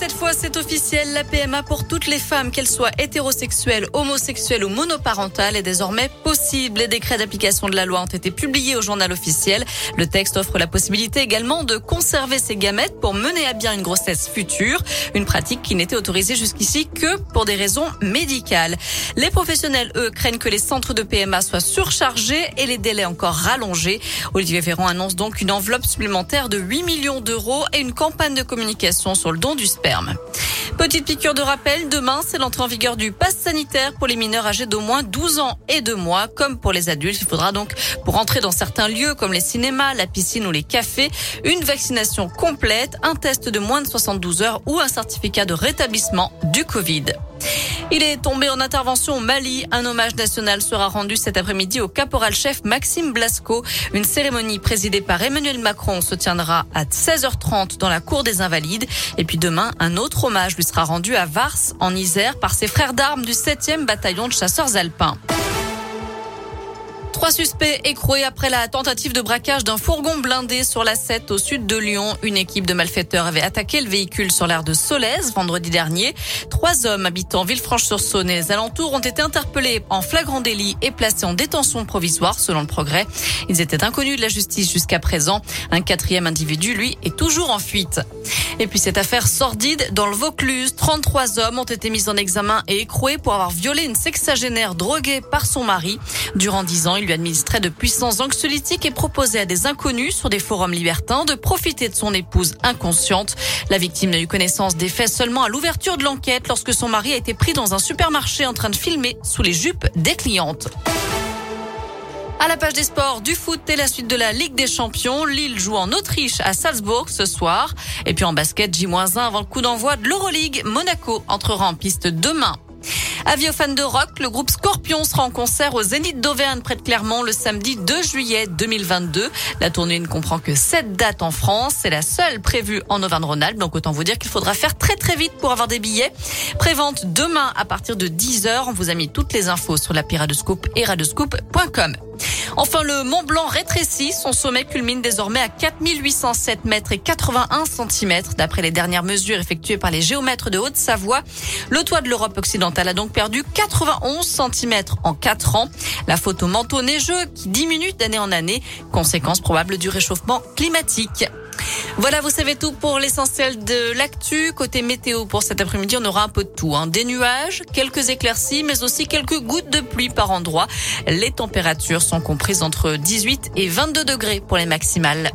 Cette fois, c'est officiel. La PMA pour toutes les femmes, qu'elles soient hétérosexuelles, homosexuelles ou monoparentales, est désormais possible. Les décrets d'application de la loi ont été publiés au journal officiel. Le texte offre la possibilité également de conserver ses gamètes pour mener à bien une grossesse future. Une pratique qui n'était autorisée jusqu'ici que pour des raisons médicales. Les professionnels, eux, craignent que les centres de PMA soient surchargés et les délais encore rallongés. Olivier Véran annonce donc une enveloppe supplémentaire de 8 millions d'euros et une campagne de communication sur le don du sperme. Petite piqûre de rappel, demain, c'est l'entrée en vigueur du pass sanitaire pour les mineurs âgés d'au moins 12 ans et 2 mois, comme pour les adultes. Il faudra donc, pour entrer dans certains lieux comme les cinémas, la piscine ou les cafés, une vaccination complète, un test de moins de 72 heures ou un certificat de rétablissement du Covid. Il est tombé en intervention au Mali. Un hommage national sera rendu cet après-midi au caporal-chef Maxime Blasco. Une cérémonie présidée par Emmanuel Macron se tiendra à 16h30 dans la cour des Invalides. Et puis demain, un autre hommage lui sera rendu à Vars, en Isère, par ses frères d'armes du 7e bataillon de chasseurs alpins. Trois suspects écroués après la tentative de braquage d'un fourgon blindé sur la 7 au sud de Lyon. Une équipe de malfaiteurs avait attaqué le véhicule sur l'aire de Solèze vendredi dernier. Trois hommes habitant Villefranche-sur-Saône et les alentours ont été interpellés en flagrant délit et placés en détention provisoire selon le progrès. Ils étaient inconnus de la justice jusqu'à présent. Un quatrième individu, lui, est toujours en fuite. Et puis cette affaire sordide dans le Vaucluse, 33 hommes ont été mis en examen et écroués pour avoir violé une sexagénaire droguée par son mari. Durant dix ans, il lui administrait de puissants anxiolytiques et proposait à des inconnus sur des forums libertins de profiter de son épouse inconsciente. La victime n'a eu connaissance des faits seulement à l'ouverture de l'enquête lorsque son mari a été pris dans un supermarché en train de filmer sous les jupes des clientes. À la page des sports, du foot et la suite de la Ligue des Champions. Lille joue en Autriche à Salzbourg ce soir. Et puis en basket, J-1 avant le coup d'envoi de l'Euroleague. Monaco entrera en piste demain. Avis aux fans de rock, le groupe Scorpion sera en concert au Zénith d'Auvergne près de Clermont le samedi 2 juillet 2022. La tournée ne comprend que 7 dates en France. C'est la seule prévue en Auvergne-Rhône-Alpes. Donc autant vous dire qu'il faudra faire très très vite pour avoir des billets. Prévente demain à partir de 10h. On vous a mis toutes les infos sur la Piradoscope et radoscope.com. Enfin, le Mont Blanc rétrécit. Son sommet culmine désormais à 4807 mètres et 81 centimètres, d'après les dernières mesures effectuées par les géomètres de Haute-Savoie. Le toit de l'Europe occidentale a donc perdu 91 centimètres en 4 ans. La photo manteau neigeux qui diminue d'année en année, conséquence probable du réchauffement climatique. Voilà, vous savez tout pour l'essentiel de l'actu. Côté météo, pour cet après-midi, on aura un peu de tout. Hein. Des nuages, quelques éclaircies, mais aussi quelques gouttes de pluie par endroit. Les températures sont comprises entre 18 et 22 degrés pour les maximales.